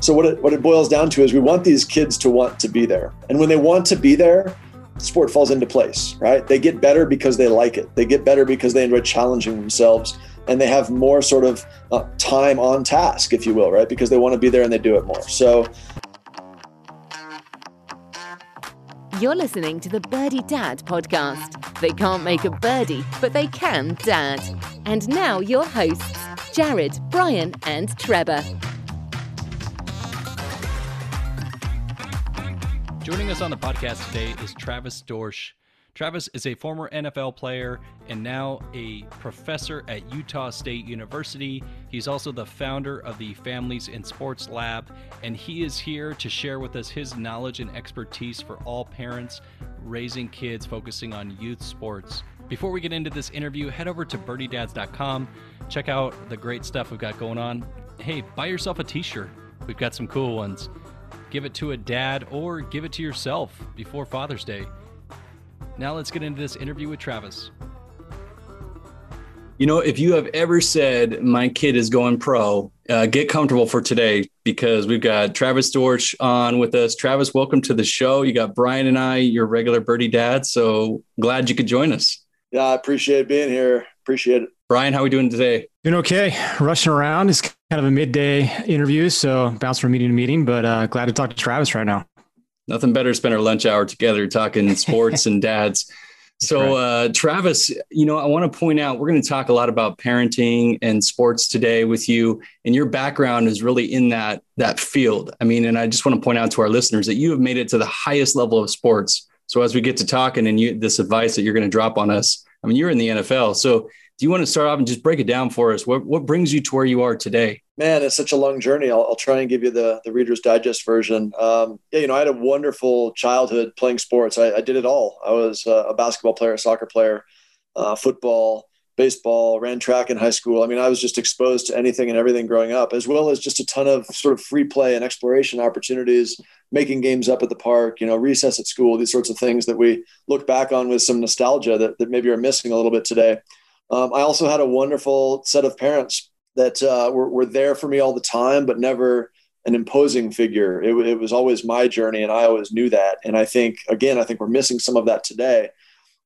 So what it, what it boils down to is we want these kids to want to be there. And when they want to be there, sport falls into place, right? They get better because they like it. They get better because they enjoy challenging themselves and they have more sort of uh, time on task, if you will, right? Because they want to be there and they do it more. So You're listening to the Birdie Dad podcast. They can't make a birdie, but they can dad. And now your hosts, Jared, Brian, and Trevor. Joining us on the podcast today is Travis Dorsch. Travis is a former NFL player and now a professor at Utah State University. He's also the founder of the Families in Sports Lab, and he is here to share with us his knowledge and expertise for all parents raising kids focusing on youth sports. Before we get into this interview, head over to birdiedads.com. Check out the great stuff we've got going on. Hey, buy yourself a t shirt. We've got some cool ones give it to a dad, or give it to yourself before Father's Day. Now let's get into this interview with Travis. You know, if you have ever said, my kid is going pro, uh, get comfortable for today because we've got Travis Dorsch on with us. Travis, welcome to the show. You got Brian and I, your regular birdie dad. So glad you could join us. Yeah, I appreciate being here. Appreciate it. Brian, how are we doing today? Doing okay. Rushing around. It's kind of a midday interview, so bounce from meeting to meeting. But uh, glad to talk to Travis right now. Nothing better to spend our lunch hour together talking sports and dads. So, uh, Travis, you know, I want to point out we're going to talk a lot about parenting and sports today with you, and your background is really in that that field. I mean, and I just want to point out to our listeners that you have made it to the highest level of sports. So, as we get to talking and you, this advice that you're going to drop on us, I mean, you're in the NFL. So, do you want to start off and just break it down for us? What what brings you to where you are today? Man, it's such a long journey. I'll, I'll try and give you the the Reader's Digest version. Um, yeah, you know, I had a wonderful childhood playing sports. I, I did it all. I was uh, a basketball player, a soccer player, uh, football, baseball, ran track in high school. I mean, I was just exposed to anything and everything growing up, as well as just a ton of sort of free play and exploration opportunities, making games up at the park, you know, recess at school, these sorts of things that we look back on with some nostalgia that, that maybe are missing a little bit today. Um, I also had a wonderful set of parents that uh, were, were there for me all the time, but never an imposing figure. It, it, was always my journey, and I always knew that. And I think, again, I think we're missing some of that today.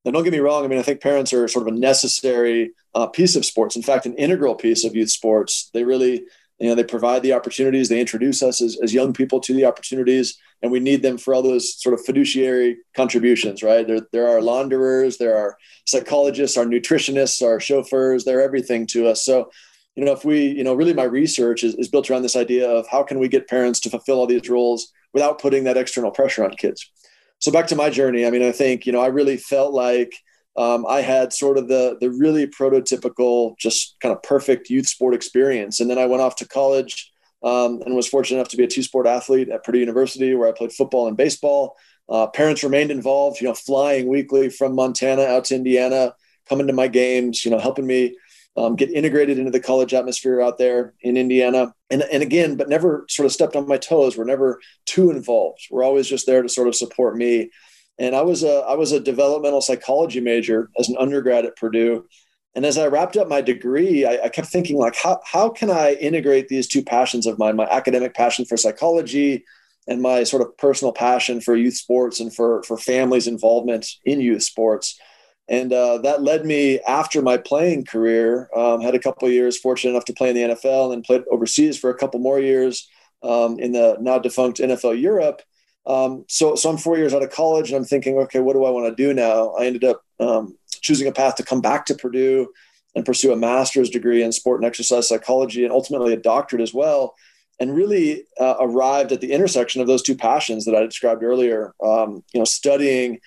And don't get me wrong. I mean, I think parents are sort of a necessary uh, piece of sports. In fact, an integral piece of youth sports. They really you know they provide the opportunities they introduce us as, as young people to the opportunities and we need them for all those sort of fiduciary contributions right? There, there are launderers there are psychologists our nutritionists our chauffeurs they're everything to us. So you know if we you know really my research is, is built around this idea of how can we get parents to fulfill all these roles without putting that external pressure on kids? So back to my journey i mean i think you know i really felt like um, I had sort of the the really prototypical, just kind of perfect youth sport experience. And then I went off to college um, and was fortunate enough to be a two sport athlete at Purdue University, where I played football and baseball. Uh, parents remained involved, you know, flying weekly from Montana out to Indiana, coming to my games, you know, helping me um, get integrated into the college atmosphere out there in Indiana. And, and again, but never sort of stepped on my toes. We're never too involved. We're always just there to sort of support me and I was a I was a developmental psychology major as an undergrad at Purdue. And as I wrapped up my degree, I, I, kept thinking like, how, how can I integrate these two passions of mine, my academic passion for psychology and my sort of personal passion for youth sports and for, for families involvement in youth sports. And uh, that led me after my playing career, um, had a couple years fortunate enough to play in the NFL and then played overseas for a couple more years um, in the now defunct NFL Europe. Um, so, so I'm four years out of college and I'm thinking, okay, what do I want to do now? I ended up um, choosing a path to come back to Purdue and pursue a master's degree in sport and exercise psychology and ultimately a doctorate as well. And really uh, arrived at the intersection of those two passions that I described earlier. Um, you know, studying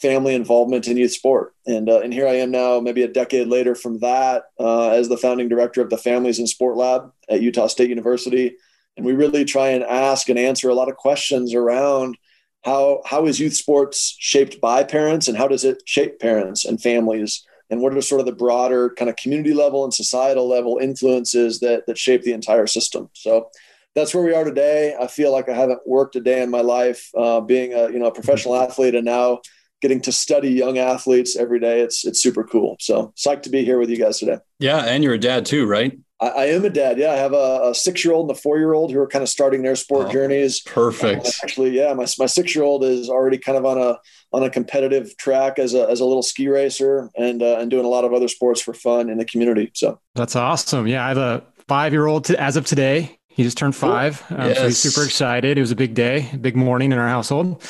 family involvement in youth sport, and uh, and here I am now, maybe a decade later from that, uh, as the founding director of the Families in Sport Lab at Utah State University and we really try and ask and answer a lot of questions around how how is youth sports shaped by parents and how does it shape parents and families? And what are sort of the broader kind of community level and societal level influences that that shape the entire system? So that's where we are today. I feel like i haven't worked a day in my life uh, being a you know a professional athlete and now getting to study young athletes every day. It's it's super cool. So psyched to be here with you guys today. Yeah and you're a dad too right I, I, am a dad. Yeah, I have a, a six-year-old and a four-year-old who are kind of starting their sport oh, journeys. Perfect. Uh, actually, yeah, my, my six-year-old is already kind of on a on a competitive track as a as a little ski racer and uh, and doing a lot of other sports for fun in the community. So that's awesome. Yeah, I have a five-year-old as of today. He just turned five, um, yes. so he's super excited. It was a big day, big morning in our household,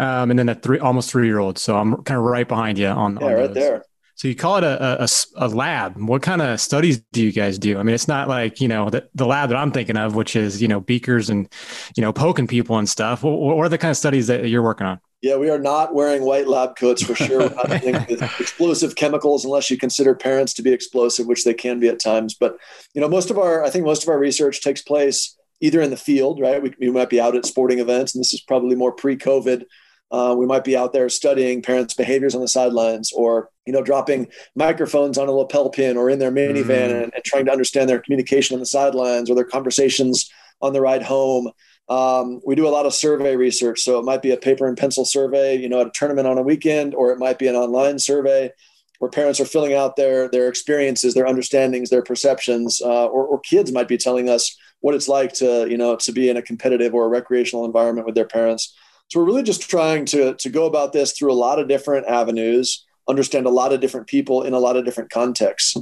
um, and then a three, almost three-year-old. So I'm kind of right behind you on. Yeah, on right there. So you call it a, a, a, lab. What kind of studies do you guys do? I mean, it's not like, you know, the, the lab that I'm thinking of, which is, you know, beakers and, you know, poking people and stuff. What, what are the kind of studies that you're working on? Yeah, we are not wearing white lab coats for sure. We're not explosive chemicals unless you consider parents to be explosive, which they can be at times. But, you know, most of our, I think most of our research takes place either in the field, right? We, we might be out at sporting events, and this is probably more pre COVID uh, we might be out there studying parents' behaviors on the sidelines, or you know, dropping microphones on a lapel pin, or in their minivan, mm. and, and, trying to understand their communication on the sidelines or their conversations on the ride home. Um, we do a lot of survey research, so it might be a paper and pencil survey, you know, at a tournament on a weekend, or it might be an online survey where parents are filling out their their experiences, their understandings, their perceptions, uh, or, or kids might be telling us what it's like to you know to be in a competitive or a recreational environment with their parents. So we're really just trying to, to go about this through a lot of different avenues, understand a lot of different people in a lot of different contexts.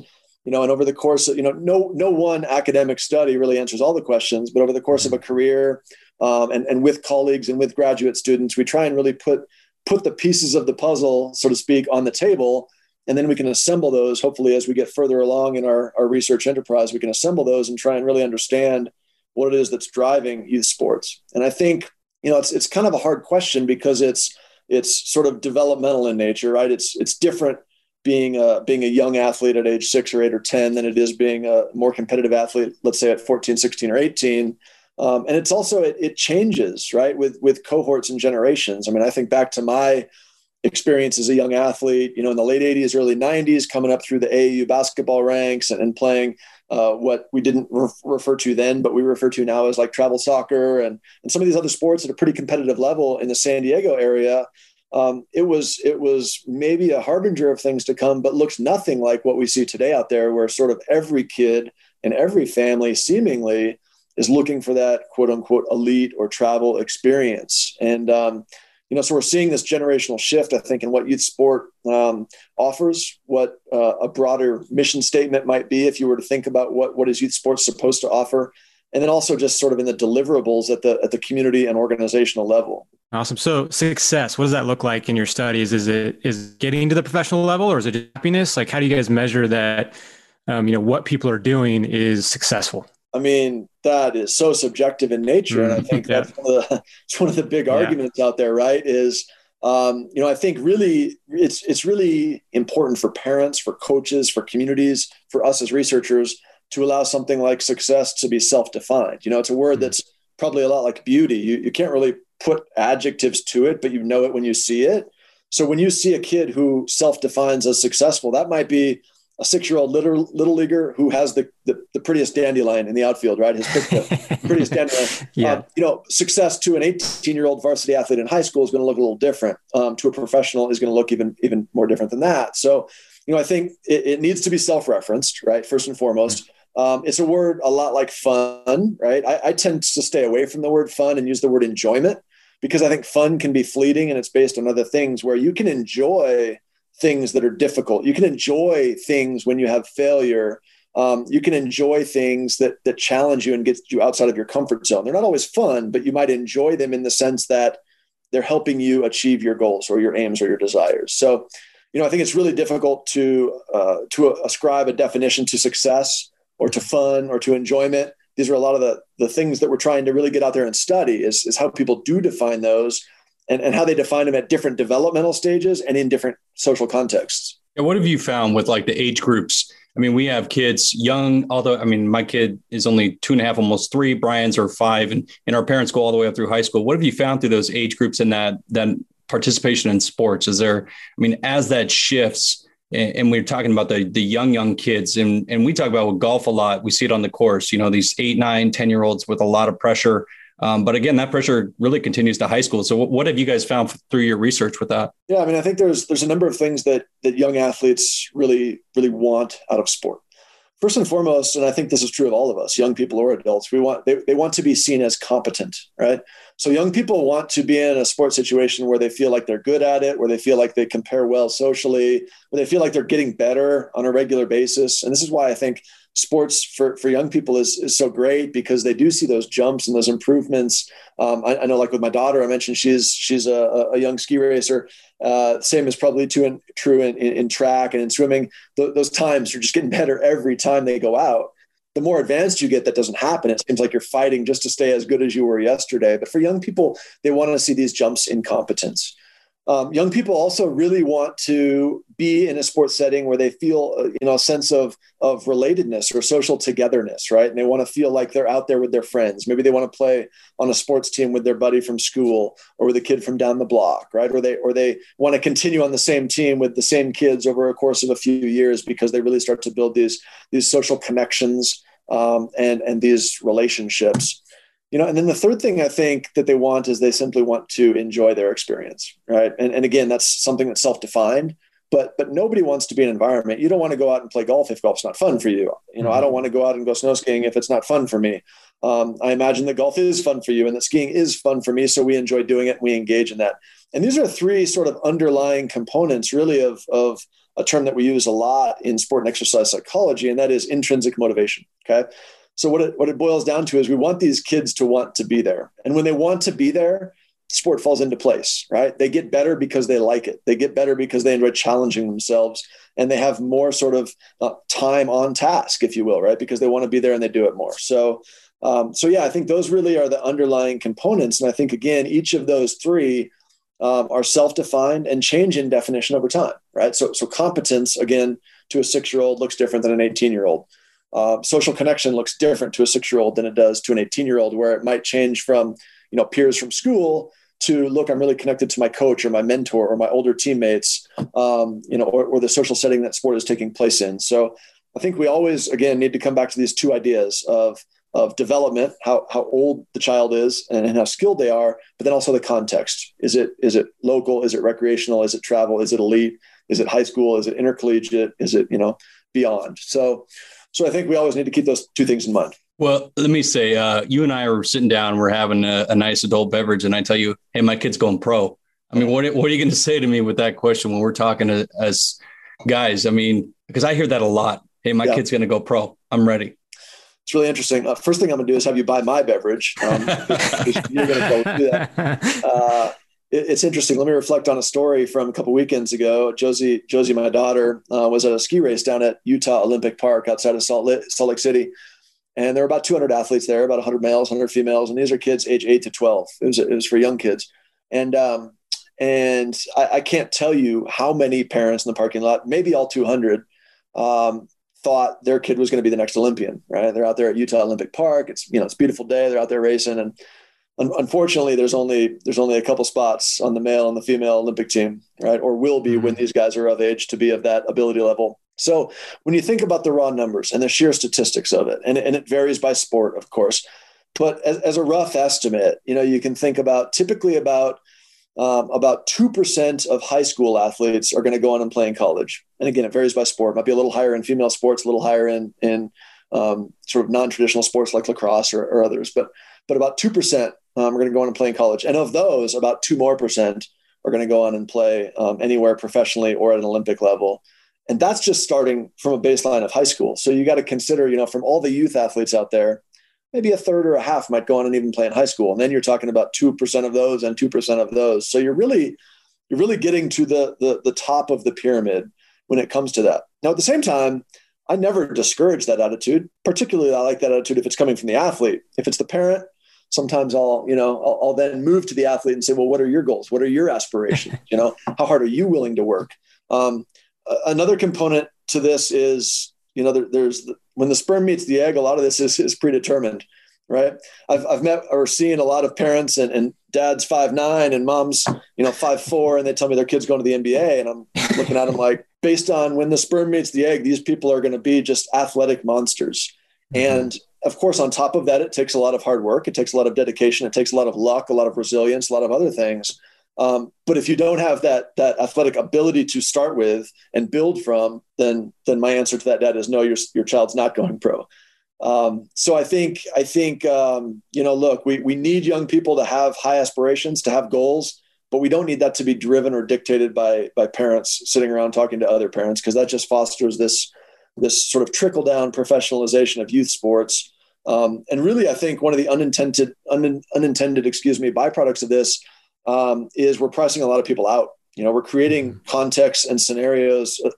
You know, and over the course of, you know, no, no one academic study really answers all the questions, but over the course of a career um, and, and with colleagues and with graduate students, we try and really put, put the pieces of the puzzle, so to speak, on the table. And then we can assemble those, hopefully, as we get further along in our, our research enterprise, we can assemble those and try and really understand what it is that's driving youth sports. And I think you know, it's it's kind of a hard question because it's it's sort of developmental in nature, right? It's it's different being a being a young athlete at age six or eight or 10 than it is being a more competitive athlete, let's say at 14, 16 or 18. Um, and it's also, it, it changes, right. With, with cohorts and generations. I mean, I think back to my experience as a young athlete, you know, in the late 80s, early 90s, coming up through the AAU basketball ranks and, and playing uh, what we didn't re- refer to then, but we refer to now as like travel soccer and, and some of these other sports at a pretty competitive level in the San Diego area. Um, it was it was maybe a harbinger of things to come, but looks nothing like what we see today out there, where sort of every kid and every family seemingly is looking for that quote unquote elite or travel experience. And um, you know, so we're seeing this generational shift, I think, in what youth sport um, offers, what uh, a broader mission statement might be if you were to think about what, what is youth sports supposed to offer. And then also just sort of in the deliverables at the at the community and organizational level. Awesome. So success, what does that look like in your studies? Is it is getting to the professional level or is it happiness? Like how do you guys measure that um, you know what people are doing is successful? I mean, that is so subjective in nature. And I mm, think yeah. that's one of the, it's one of the big yeah. arguments out there, right? Is, um, you know, I think really it's, it's really important for parents, for coaches, for communities, for us as researchers to allow something like success to be self-defined. You know, it's a word mm-hmm. that's probably a lot like beauty. You, you can't really put adjectives to it, but you know it when you see it. So when you see a kid who self-defines as successful, that might be a six-year-old little, little leaguer who has the, the, the prettiest dandelion in the outfield, right? His the prettiest dandelion. yeah. Um, you know, success to an 18-year-old varsity athlete in high school is going to look a little different. Um, to a professional is going to look even even more different than that. So, you know, I think it, it needs to be self-referenced, right? First and foremost. Um, it's a word a lot like fun, right? I, I tend to stay away from the word fun and use the word enjoyment because I think fun can be fleeting and it's based on other things where you can enjoy things that are difficult. You can enjoy things when you have failure. Um, you can enjoy things that that challenge you and get you outside of your comfort zone. They're not always fun, but you might enjoy them in the sense that they're helping you achieve your goals or your aims or your desires. So, you know, I think it's really difficult to uh, to ascribe a definition to success or to fun or to enjoyment. These are a lot of the the things that we're trying to really get out there and study is, is how people do define those and, and how they define them at different developmental stages and in different social contexts. And what have you found with like the age groups? I mean, we have kids young, although I mean, my kid is only two and a half, almost three. Brian's are five, and, and our parents go all the way up through high school. What have you found through those age groups and that that participation in sports? Is there, I mean, as that shifts, and, and we're talking about the the young young kids, and and we talk about golf a lot. We see it on the course. You know, these eight, nine, 10 year olds with a lot of pressure um, but again, that pressure really continues to high school. So, what, what have you guys found through your research with that? Yeah, I mean, I think there's there's a number of things that that young athletes really really want out of sport. first and foremost, and I think this is true of all of us, young people or adults, we want they, they want to be seen as competent, right? So young people want to be in a sports situation where they feel like they're good at it, where they feel like they compare well socially, where they feel like they're getting better on a regular basis. And this is why I think sports for, for young people is, is so great because they do see those jumps and those improvements. Um, I, I, know, like with my daughter, I mentioned she's she's a, a young ski racer. Uh, same is probably true in, true in, in, in track and in swimming. Th- those times are just getting better every time they go out. The more advanced you get, that doesn't happen. It seems like you're fighting just to stay as good as you were yesterday. But for young people, they want to see these jumps in competence. Um, young people also really want to be in a sports setting where they feel uh, you know a sense of of relatedness or social togetherness right? And they want to feel like they're out there with their friends. Maybe they want to play on a sports team with their buddy from school or with a kid from down the block right? Or they or they want to continue on the same team with the same kids over a course of a few years because they really start to build these these social connections um, and and these relationships you know and then the third thing i think that they want is they simply want to enjoy their experience right? And, and again that's something that's self-defined but but nobody wants to be in an environment. You don't want to go out and play golf if golf's not fun for you. You know mm-hmm. i don't mm-hmm. want to go out and go snow skiing if it's not fun for me. Um, i imagine that golf is fun for you and that skiing is fun for me so we enjoy doing it and we engage in that. And these are three sort of underlying components really of of a term that we use a lot in sport and exercise psychology and that is intrinsic motivation okay so what it, what it boils down to is we want these kids to want to be there. And when they want to be there, sport falls into place, right? They get better because they like it. They get better because they enjoy challenging themselves and they have more sort of uh, time on task, if you will, right? Because they want to be there and they do it more. So, um, so yeah, I think those really are the underlying components. And I think, again, each of those three um, are self-defined and change in definition over time, right? So, so competence, again, to a six-year-old looks different than an 18-year-old uh, social connection looks different to a six year old than it does to an 18 year old, where it might change from you know peers from school to look, I'm really connected to my coach or my mentor or my older teammates, um, you know, or, or the social setting that sport is taking place in. So I think we always again need to come back to these two ideas of of development, how how old the child is and, and, how skilled they are, but then also the context. Is it is it local? Is it recreational? Is it travel? Is it elite? Is it high school? Is it intercollegiate? Is it you know beyond? So so I think we always need to keep those two things in mind. Well, let me say, uh, you and I are sitting down, we're having a, a, nice adult beverage, and I tell you, hey, my kid's going pro. I mean, what, what are you going to say to me with that question when we're talking to, as guys? I mean, because I hear that a lot. Hey, my yeah. kid's going to go pro. I'm ready. It's really interesting. Uh, first thing I'm going to do is have you buy my beverage. Um, you're going to go do that. Uh, it's interesting. Let me reflect on a story from a couple weekends ago. Josie, Josie, my daughter, uh, was at a ski race down at Utah Olympic Park outside of Salt Lake, Salt Lake City, and there were about 200 athletes there, about 100 males, 100 females, and these are kids age eight to 12. It was it was for young kids, and um, and I, I, can't tell you how many parents in the parking lot, maybe all 200, um, thought their kid was going to be the next Olympian. Right? They're out there at Utah Olympic Park. It's you know it's beautiful day. They're out there racing and unfortunately, there's only there's only a couple spots on the male and the female Olympic team, right? Or will be mm-hmm. when these guys are of age to be of that ability level. So when you think about the raw numbers and the sheer statistics of it, and, and it varies by sport, of course, but as, as a rough estimate, you know, you can think about typically about um, about 2% of high school athletes are going to go on and play in college. And again, it varies by sport. It might be a little higher in female sports, a little higher in, in um, sort of non-traditional sports like lacrosse or, or others. But, but about 2% um, are going to go on and play in college. And of those, about two more percent are going to go on and play um, anywhere professionally or at an Olympic level. And that's just starting from a baseline of high school. So you got to consider, you know, from all the youth athletes out there, maybe a third or a half might go on and even play in high school. And then you're talking about 2% of those and 2% of those. So you're really, you're really getting to the, the, the top of the pyramid when it comes to that. Now, at the same time, I never discourage that attitude. Particularly, I like that attitude if it's coming from the athlete. If it's the parent, sometimes I'll, you know, I'll, I'll, then move to the athlete and say, well, what are your goals? What are your aspirations? you know, how hard are you willing to work? Um, another component to this is, you know, there, there's the, when the sperm meets the egg, a lot of this is, is predetermined, right? I've, I've met or seen a lot of parents and, and dad's five, nine and mom's, you know, five, four, and they tell me their kid's going to the NBA. And I'm looking at them like, based on when the sperm meets the egg, these people are going to be just athletic monsters. Mm-hmm. And of course, on top of that, it takes a lot of hard work. It takes a lot of dedication. It takes a lot of luck, a lot of resilience, a lot of other things. Um, but if you don't have that that athletic ability to start with and build from, then then my answer to that dad is no. Your your child's not going pro. Um, so I think I think um, you know, look, we we need young people to have high aspirations, to have goals, but we don't need that to be driven or dictated by by parents sitting around talking to other parents because that just fosters this this sort of trickle down professionalization of youth sports. Um, and really, I think one of the unintended un, unintended excuse me byproducts of this um, is we're pricing a lot of people out. You know, we're creating mm-hmm. contexts and scenarios. Uh,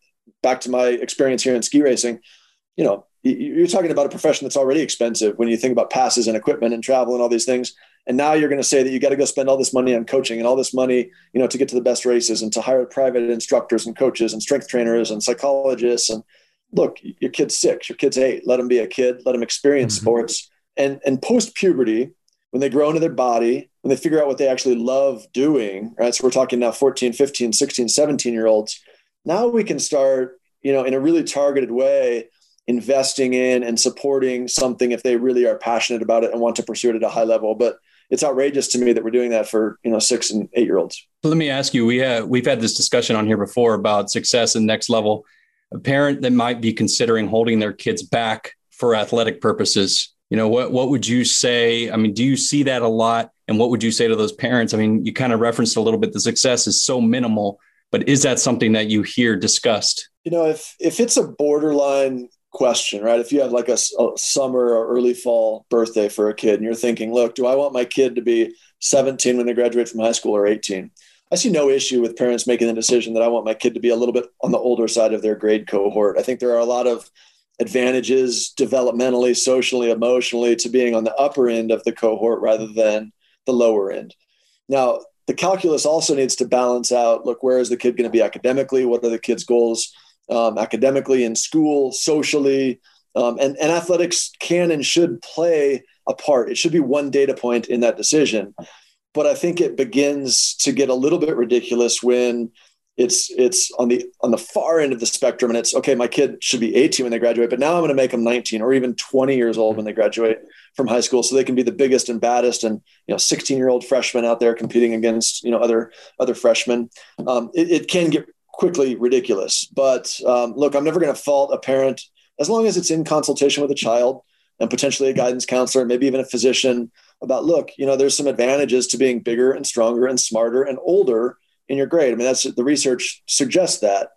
back to my experience here in ski racing, you know, you're talking about a profession that's already expensive when you think about passes and equipment and travel and all these things and now you're going to say that you got to go spend all this money on coaching and all this money you know to get to the best races and to hire private instructors and coaches and strength trainers and psychologists and look your kid's six your kid's eight let them be a kid let them experience mm-hmm. sports and and post puberty when they grow into their body when they figure out what they actually love doing right so we're talking now 14 15 16 17 year olds now we can start you know in a really targeted way investing in and supporting something if they really are passionate about it and want to pursue it at a high level. But it's outrageous to me that we're doing that for you know six and eight year olds. Let me ask you: we have we've had this discussion on here before about success and next level. A parent that might be considering holding their kids back for athletic purposes. You know what? What would you say? I mean, do you see that a lot? And what would you say to those parents? I mean, you kind of referenced a little bit. The success is so minimal, but is that something that you hear discussed? You know, if if it's a borderline question, right? If you have like a, a, summer or early fall birthday for a kid and you're thinking, look, do I want my kid to be 17 when they graduate from high school or 18? I see no issue with parents making the decision that I want my kid to be a little bit on the older side of their grade cohort. I think there are a lot of advantages developmentally, socially, emotionally to being on the upper end of the cohort rather than the lower end. Now, the calculus also needs to balance out look, where is the kid going to be academically? What are the kid's goals? um, academically in school, socially, um, and, and athletics can and should play a part. It should be one data point in that decision. But I think it begins to get a little bit ridiculous when it's it's on the on the far end of the spectrum and it's okay my kid should be 18 when they graduate but now i'm going to make them 19 or even 20 years old when they graduate from high school so they can be the biggest and baddest and you know 16 year old freshmen out there competing against you know other other freshmen um, it, it, can get quickly ridiculous. But um, look, I'm never going to fault a parent as long as it's in consultation with a child and potentially a guidance counselor, maybe even a physician about look, you know, there's some advantages to being bigger and stronger and smarter and older in your grade. I mean, that's the research suggests that.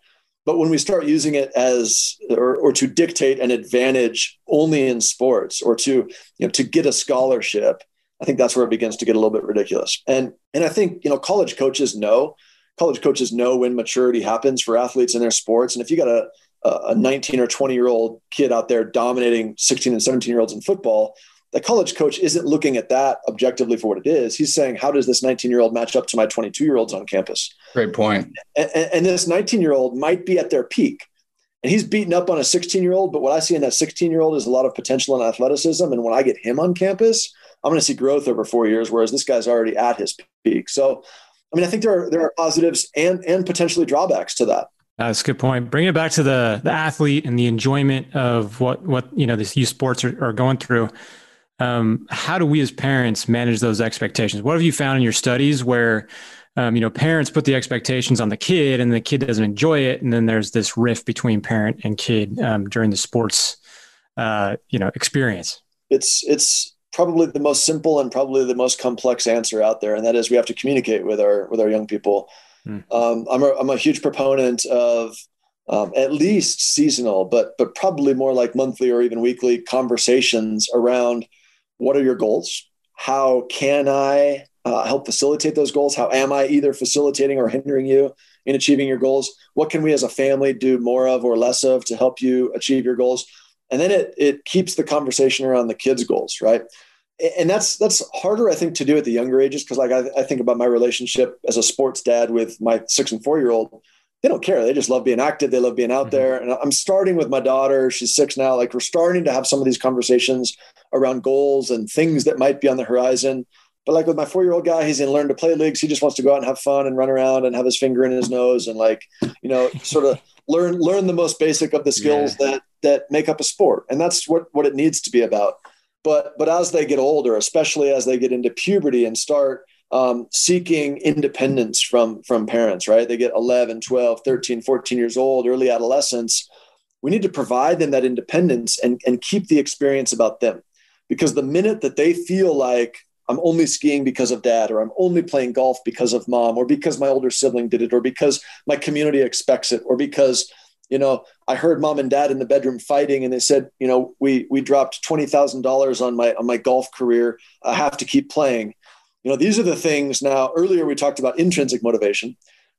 But when we start using it as or, or to dictate an advantage only in sports or to you know to get a scholarship, I think that's where it begins to get a little bit ridiculous. And and I think you know college coaches know college coaches know when maturity happens for athletes in their sports. And if you got a, a 19 or 20 year old kid out there dominating 16 and 17 year olds in football, the college coach isn't looking at that objectively for what it is. He's saying, how does this 19 year old match up to my 22 year olds on campus? Great point. And, and this 19 year old might be at their peak and he's beaten up on a 16 year old. But what I see in that 16 year old is a lot of potential and athleticism. And when I get him on campus, I'm going to see growth over four years, whereas this guy's already at his peak. So I mean, I think there are there are positives and and potentially drawbacks to that. That's a good point. Bring it back to the the athlete and the enjoyment of what what you know these youth sports are, are going through. Um, how do we as parents manage those expectations? What have you found in your studies where um, you know parents put the expectations on the kid and the kid doesn't enjoy it, and then there's this rift between parent and kid um, during the sports uh, you know experience? It's it's probably the most simple and probably the most complex answer out there, and that is we have to communicate with our with our young people. Mm. Um, I'm a, I'm a huge proponent of um, at least seasonal, but but probably more like monthly or even weekly conversations around what are your goals? How can I uh, help facilitate those goals? How am I either facilitating or hindering you in achieving your goals? What can we as a family do more of or less of to help you achieve your goals? And then it it keeps the conversation around the kids' goals, right? And that's that's harder i think to do at the younger ages because like I, I, think about my relationship as a sports dad with my six and four year old they don't care. They just love being active. They love being out mm-hmm. there. And i'm starting with my daughter. She's six now. Like we're starting to have some of these conversations around goals and things that might be on the horizon. But like with my four year old guy he's in learn to play leagues. He just wants to go out and have fun and run around and have his finger in his nose and like you know sort of learn learn the most basic of the skills yeah. that that make up a sport. And that's what what it needs to be about but but as they get older, especially as they get into puberty and start um, seeking independence from from parents right? They get 11 12 13 14 years old early adolescence. We need to provide them that independence and, and keep the experience about them. Because the minute that they feel like i'm only skiing because of dad or i'm only playing golf because of mom or because my older sibling did it or because my community expects it or because you know i heard mom and dad in the bedroom fighting and they said you know we we dropped $20000 on my on my golf career. I have to keep playing. You know these are the things now earlier we talked about intrinsic motivation.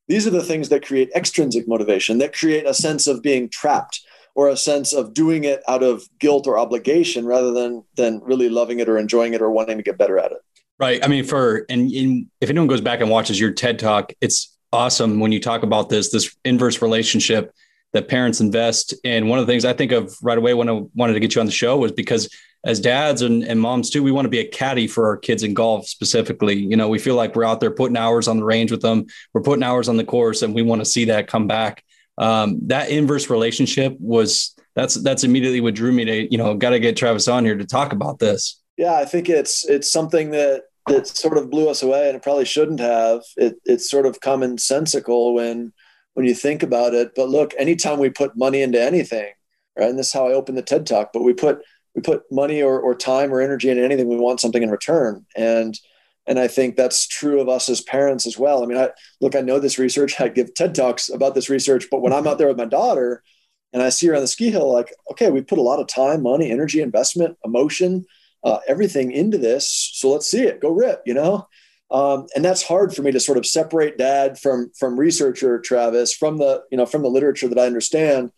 These are the things that create extrinsic motivation that create a sense of being trapped or a sense of doing it out of guilt or obligation rather than than really loving it or enjoying it or wanting to get better at it. Right. I mean for and in, if anyone goes back and watches your ted talk it's awesome when you talk about this this inverse relationship that parents invest and one of the things i think of right away when i wanted to get you on the show was because as dads and, and moms too, we want to be a caddy for our kids in golf specifically. You know, we feel like we're out there putting hours on the range with them. We're putting hours on the course and we want to see that come back. Um, that inverse relationship was that's that's immediately what drew me to, you know, got to get Travis on here to talk about this. Yeah, I think it's it's something that that sort of blew us away and it probably shouldn't have. It, it's sort of commonsensical when when you think about it. But look, anytime we put money into anything, right? And this is how I opened the TED talk, but we put we put money or, or time or energy into anything, we want something in return. And and I think that's true of us as parents as well. I mean, I look, I know this research. I give TED talks about this research, but when I'm out there with my daughter and I see her on the ski hill, like, okay, we put a lot of time, money, energy, investment, emotion, uh, everything into this. So let's see it. Go rip, you know. Um, and that's hard for me to sort of separate dad from from researcher Travis from the you know from the literature that I understand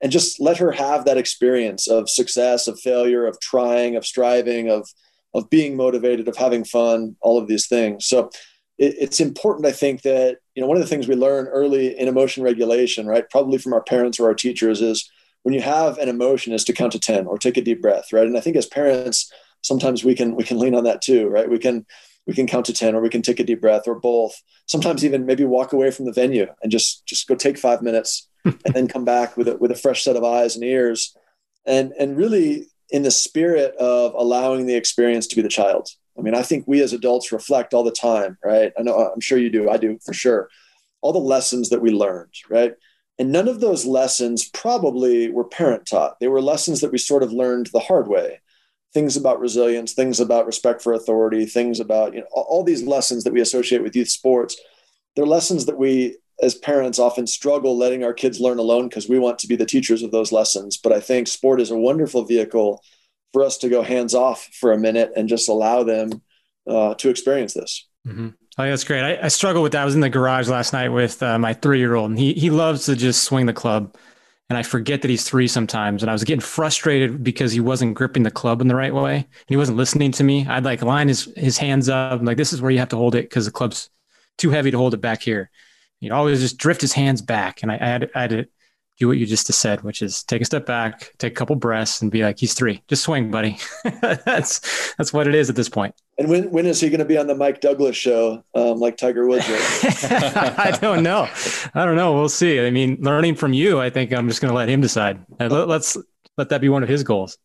and just let her have that experience of success, of failure, of trying, of striving, of of being motivated, of having fun, all of these things. So it, it's important, I think, that you know one of the things we learn early in emotion regulation, right, probably from our parents or our teachers, is when you have an emotion, is to count to ten or take a deep breath, right? And I think as parents, sometimes we can we can lean on that too, right? We can we can count to 10 or we can take a deep breath or both. Sometimes even maybe walk away from the venue and just just go take five minutes and then come back with a, with a fresh set of eyes and ears. And and really in the spirit of allowing the experience to be the child. I mean i think we as adults reflect all the time right? I know i'm sure you do. I do for sure. All the lessons that we learned right? And none of those lessons probably were parent taught they were lessons that we sort of learned the hard way things about resilience things about respect for authority things about you know all these lessons that we associate with youth sports they're lessons that we as parents often struggle letting our kids learn alone because we want to be the teachers of those lessons. But I think sport is a wonderful vehicle for us to go hands off for a minute and just allow them uh, to experience this. Mm-hmm. Oh, that's great. I, I struggle with that. I was in the garage last night with uh, my three year old, and he he loves to just swing the club. And I forget that he's three sometimes. And I was getting frustrated because he wasn't gripping the club in the right way. And he wasn't listening to me. I'd like line his, his hands up. I'm like, this is where you have to hold it because the club's too heavy to hold it back here he'd always just drift his hands back. And I, I, had, I had to do what you just said, which is take a step back, take a couple breaths, and be like, "He's three. Just swing, buddy." that's that's what it is at this point. And when when is he going to be on the Mike Douglas show, um, like Tiger Woods? I don't know. I don't know. We'll see. I mean, learning from you, I think I'm just going to let him decide. Let's let that be one of his goals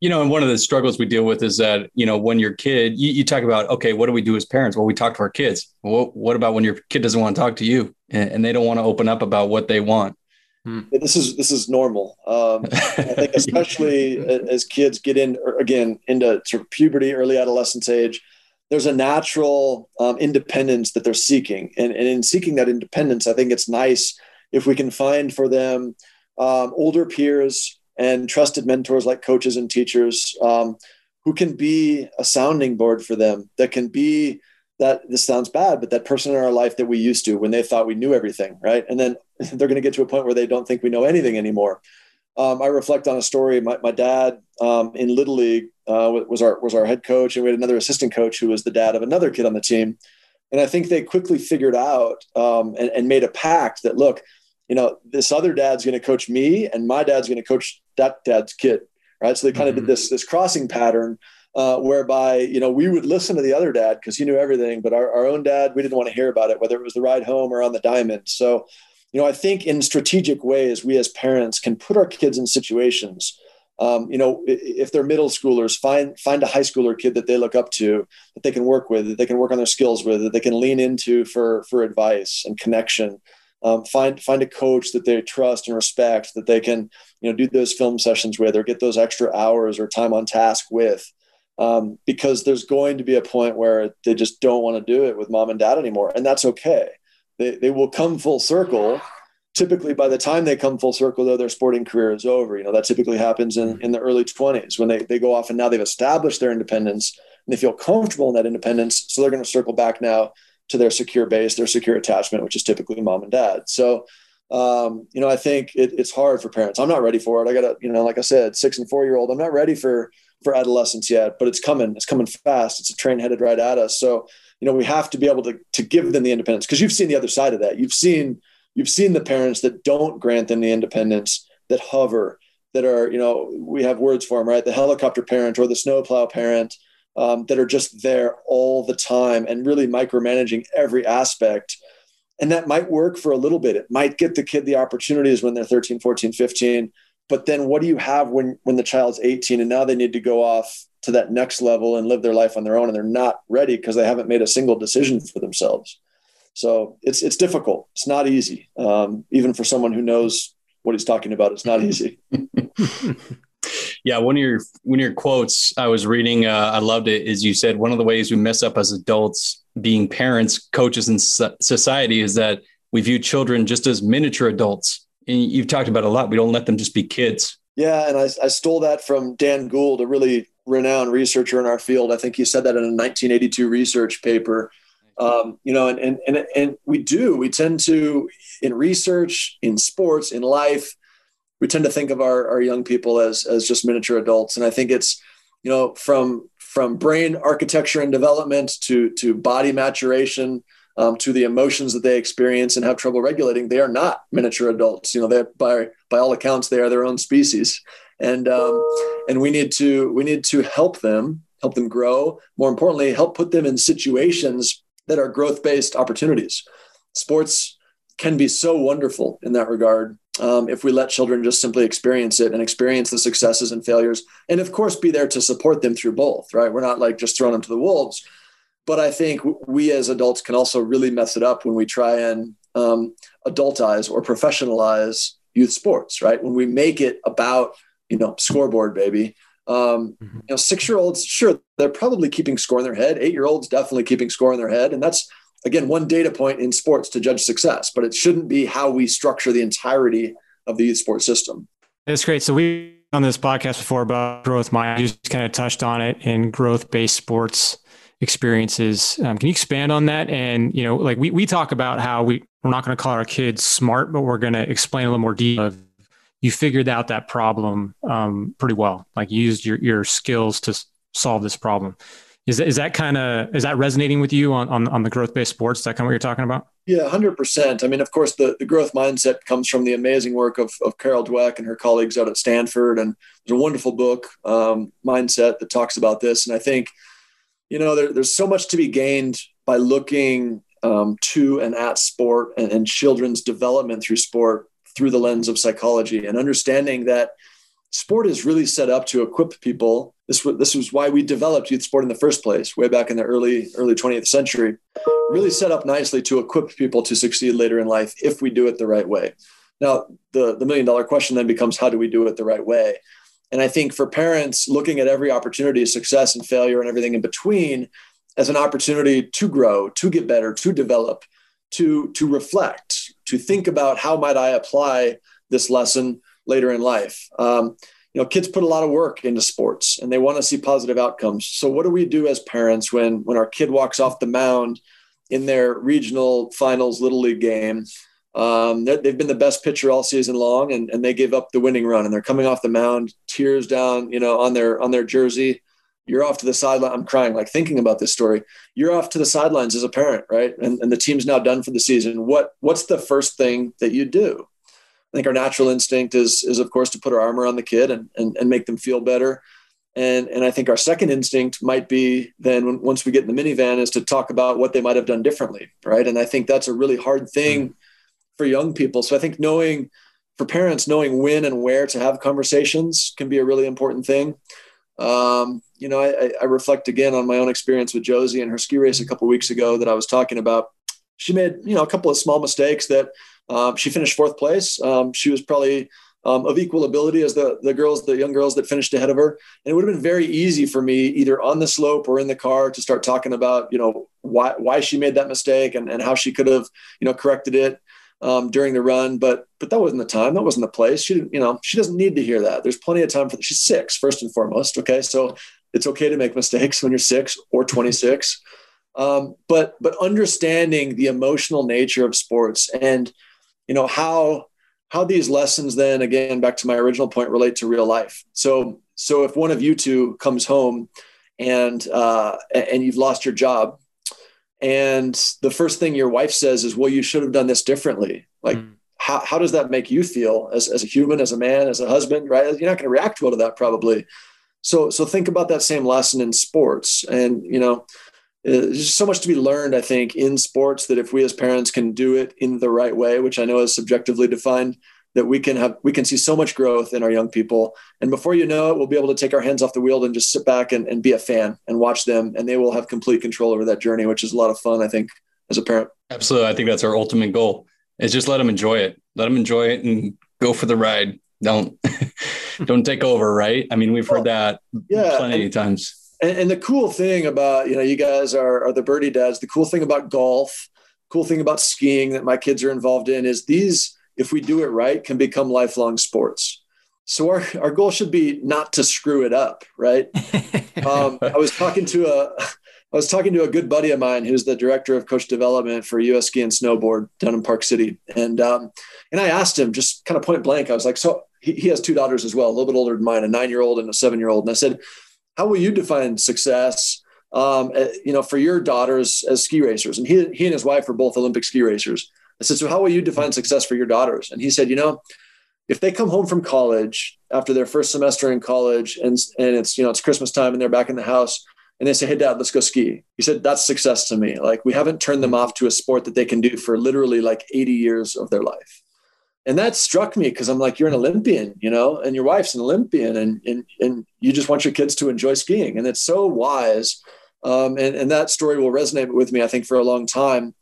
you know, and one of the struggles we deal with is that, you know, when your kid, you, you talk about, okay, what do we do as parents? Well, we talk to our kids. Well, what about when your kid doesn't want to talk to you and, and they don't want to open up about what they want? Hmm. This is this is normal. Um, I think especially as kids get in again into sort of puberty, early adolescence age, there's a natural um, independence that they're seeking, and, and in seeking that independence, I think it's nice if we can find for them um, older peers and trusted mentors like coaches and teachers um, who can be a sounding board for them that can be that this sounds bad but that person in our life that we used to when they thought we knew everything right and then they're going to get to a point where they don't think we know anything anymore um, i reflect on a story my, my dad um, in little league uh, was our was our head coach and we had another assistant coach who was the dad of another kid on the team and i think they quickly figured out um, and, and made a pact that look you know, this other dad's going to coach me and my dad's going to coach that dad's kid. Right. So they kind mm-hmm. of did this, this crossing pattern uh, whereby, you know, we would listen to the other dad because he knew everything, but our, our own dad, we didn't want to hear about it, whether it was the ride home or on the diamond. So, you know, I think in strategic ways, we as parents can put our kids in situations Um, you know, if they're middle schoolers, find find a high schooler kid that they look up to, that they can work with, that they can work on their skills with, that they can lean into for for advice and connection. Um, find find a coach that they trust and respect, that they can you know do those film sessions with, or get those extra hours or time on task with. Um, because there's going to be a point where they just don't want to do it with mom and dad anymore, and that's okay. They they will come full circle. Typically by the time they come full circle though their sporting career is over. You know that typically happens in, in the early 20s when they, they go off and now they've established their independence and they feel comfortable in that independence. So they're going to circle back now to their secure base their secure attachment which is typically mom and dad. So um, you know i think it, it's hard for parents. I'm not ready for it. I got a you know like i said six and four year old i'm not ready for for adolescence yet but it's coming it's coming fast. It's a train headed right at us. So you know we have to be able to to give them the independence because you've seen the other side of that. You've seen you've seen the parents that don't grant them the independence that hover that are you know we have words for them right? The helicopter parent or the snowplow parent um, that are just there all the time and really micromanaging every aspect. And that might work for a little bit. It might get the kid the opportunities when they're 13 14 15 but then what do you have when when the child's 18 and now they need to go off to that next level and live their life on their own and they're not ready because they haven't made a single decision for themselves so it's it's difficult. It's not easy, um, even for someone who knows what he's talking about. It's not easy. yeah, one of your one of your quotes I was reading, uh, I loved it. Is you said one of the ways we mess up as adults, being parents, coaches, and society, is that we view children just as miniature adults. And you've talked about a lot. We don't let them just be kids. Yeah, and I, I stole that from Dan Gould, a really renowned researcher in our field. I think he said that in a 1982 research paper um, you know, and, and, and, and we do, we tend to, in research, in sports, in life, we tend to think of our, our young people as, as just miniature adults. And I think it's, you know, from, from brain architecture and development to, to body maturation, um, to the emotions that they experience and have trouble regulating, they are not miniature adults. You know, they by by all accounts, they are their own species, and um, and we need to we need to help them, help them grow. More importantly, help put them in situations that are growth based opportunities. Sports can be so wonderful in that regard um, if we let children just simply experience it and experience the successes and failures. And of course, be there to support them through both, right? We're not like just throwing them to the wolves. But I think we as adults can also really mess it up when we try and um, adultize or professionalize youth sports, right? When we make it about, you know, scoreboard, baby, um, mm-hmm. You know, six year olds, sure, they're probably keeping score in their head. Eight year olds definitely keeping score in their head, and that's again one data point in sports to judge success. But it shouldn't be how we structure the entirety of the youth sports system. That's great. So we on this podcast before about growth mind. You just kind of touched on it in growth based sports experiences. Um, can you expand on that? And you know, like we we talk about how we we're not going to call our kids smart, but we're going to explain a little more detail you figured out that problem um, pretty well. Like you used your your skills to solve this problem. Is that, is that kind of is that resonating with you on on, on the growth based sports? Is that kind of what you're talking about? Yeah, hundred percent. I mean, of course, the, the growth mindset comes from the amazing work of, of Carol Dweck and her colleagues out at Stanford, and there's a wonderful book, um, Mindset, that talks about this. And I think, you know, there, there's so much to be gained by looking um, to and at sport and, and children's development through sport through the lens of psychology and understanding that sport is really set up to equip people. This, was, this was why we developed youth sport in the first place, way back in the early early 20th century. Really set up nicely to equip people to succeed later in life if we do it the right way. Now, the, the million dollar question then becomes how do we do it the right way? And I think for parents, looking at every opportunity, success and failure and everything in between, as an opportunity to grow, to get better, to develop, to, to reflect, to think about how might I apply this lesson later in life. Um, you know, kids put a lot of work into sports and they want to see positive outcomes. So what do we do as parents when when our kid walks off the mound in their regional finals little league game? Um, they've been the best pitcher all season long, and, and they give up the winning run, and they're coming off the mound, tears down, you know, on their on their jersey you're off to the sideline. I'm crying, like thinking about this story. You're off to the sidelines as a parent, right? And, and the team's now done for the season. What what's the first thing that you do? I think our natural instinct is is of course to put our arm around the kid and and, and make them feel better. And and I think our second instinct might be then once we get in the minivan is to talk about what they might have done differently, right? And I think that's a really hard thing mm. For young people. So I think knowing for parents, knowing when and where to have conversations can be a really important thing. Um, you know, I, I, reflect again on my own experience with Josie and her ski race a couple weeks ago that I was talking about. She made, you know, a couple of small mistakes that um, she finished fourth place. Um, she was probably um, of equal ability as the the girls, the young girls that finished ahead of her. And it would have been very easy for me, either on the slope or in the car, to start talking about, you know, why why she made that mistake and, and how she could have, you know, corrected it um, during the run. But but that wasn't the time. That wasn't the place. She you know, she doesn't need to hear that. There's plenty of time for. that. She's six, first and foremost. Okay, so it's okay to make mistakes when you're six or 26. Um, but but understanding the emotional nature of sports and you know how how these lessons then again back to my original point relate to real life so so if one of you two comes home and uh, and you've lost your job and the first thing your wife says is well you should have done this differently. Like mm. how, how does that make you feel as, as a human as a man as a husband right? You're not going to react well to that probably. So so think about that same lesson in sports. And you know there's just so much to be learned, I think, in sports that if we as parents can do it in the right way, which I know is subjectively defined, that we can have we can see so much growth in our young people. And before you know it, we'll be able to take our hands off the wheel and just sit back and, and be a fan and watch them. And they will have complete control over that journey, which is a lot of fun, I think, as a parent. Absolutely. I think that's our ultimate goal is just let them enjoy it. Let them enjoy it and go for the ride. Don't don't take over, right? I mean, we've heard that yeah, plenty of times and, and, the cool thing about you know you guys are, are the birdie dads the cool thing about golf cool thing about skiing that my kids are involved in is these if we do it right can become lifelong sports so our, our goal should be not to screw it up right um, i was talking to a i was talking to a good buddy of mine who's the director of coach development for us ski and snowboard down in park city and um, and i asked him just kind of point blank i was like so he, he has two daughters as well a little bit older than mine a nine year old and a seven year old and i said how will you define success? Um, eh, you know, for your daughters as ski racers, and he he and his wife are both Olympic ski racers. I said, so how will you define success for your daughters? And he said, you know, if they come home from college after their first semester in college, and and it's you know it's Christmas time and they're back in the house, and they say, hey dad, let's go ski. He said, that's success to me. Like we haven't turned them off to a sport that they can do for literally like 80 years of their life and that struck me because I'm like, you're an Olympian, you know, and your wife's an Olympian, and and and you just want your kids to enjoy skiing, and it's so wise, um, and and that story will resonate with me, I think, for a long time,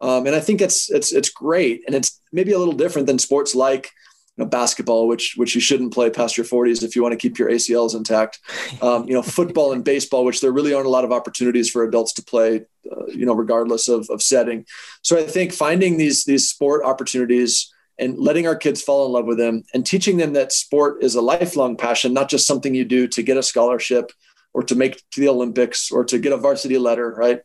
um, and I think it's it's it's great, and it's maybe a little different than sports like you know, basketball, which which you shouldn't play past your 40s if you want to keep your ACLs intact. Um, you know, football and baseball, which there really aren't a lot of opportunities for adults to play, uh, you know, regardless of, of setting. So I think finding these these sport opportunities and letting our kids fall in love with them and teaching them that sport is a lifelong passion, not just something you do to get a scholarship or to make to the Olympics or to get a varsity letter, right?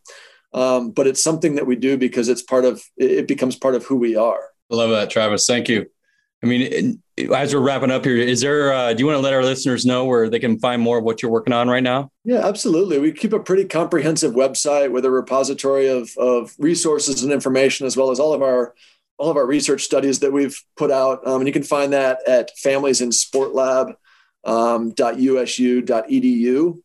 Um, but it's something that we do because it's part of it becomes part of who we are. I love that, Travis. Thank you. I mean, as we're wrapping up here, is there? Uh, do you want to let our listeners know where they can find more of what you're working on right now? Yeah, absolutely. We keep a pretty comprehensive website with a repository of of resources and information, as well as all of our all of our research studies that we've put out. Um, and you can find that at familiesinsportlab.usu.edu. Um,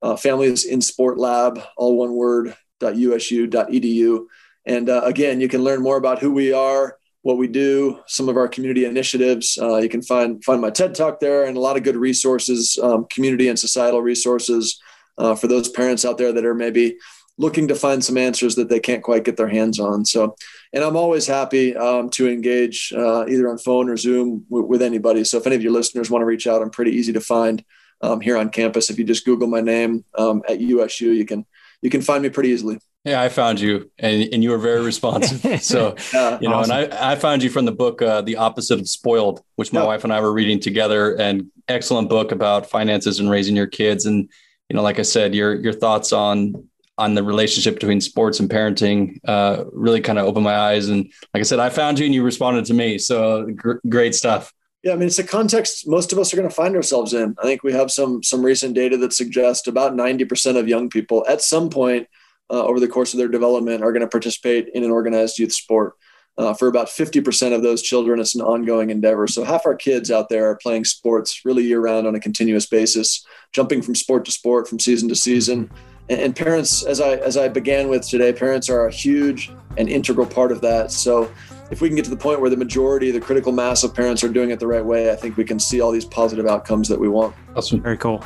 uh, families in sport lab, all one word, .usu.edu. And uh, again, you can learn more about who we are, what we do, some of our community initiatives. Uh, you can find find my TED Talk there, and a lot of good resources, um, community and societal resources uh, for those parents out there that are maybe looking to find some answers that they can't quite get their hands on. So, and I'm always happy um, to engage uh, either on phone or Zoom w- with anybody. So, if any of your listeners want to reach out, I'm pretty easy to find um, here on campus. If you just Google my name um, at USU, you can you can find me pretty easily. Yeah, I found you, and, and you were very responsive. So, yeah, you know, awesome. and I, I found you from the book uh, "The Opposite of Spoiled," which my wife and I were reading together. And excellent book about finances and raising your kids. And you know, like I said, your your thoughts on on the relationship between sports and parenting uh, really kind of opened my eyes. And like I said, I found you and you responded to me. So gr- great stuff. Yeah, I mean, it's a context most of us are going to find ourselves in. I think we have some some recent data that suggests about 90% of young people at some point uh, over the course of their development are going to participate in an organized youth sport. Uh, for about 50% of those children, it's an ongoing endeavor. So half our kids out there are playing sports really year round on a continuous basis, jumping from sport to sport, from season to season and parents as i as i began with today parents are a huge and integral part of that so if we can get to the point where the majority, the critical mass of parents are doing it the right way, I think we can see all these positive outcomes that we want. Awesome. Very cool.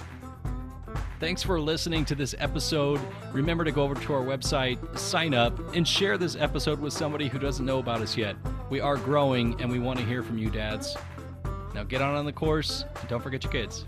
Thanks for listening to this episode. Remember to go over to our website, sign up, and share this episode with somebody who doesn't know about us yet. We are growing and we want to hear from you, dads. Now get on on the course and don't forget your kids.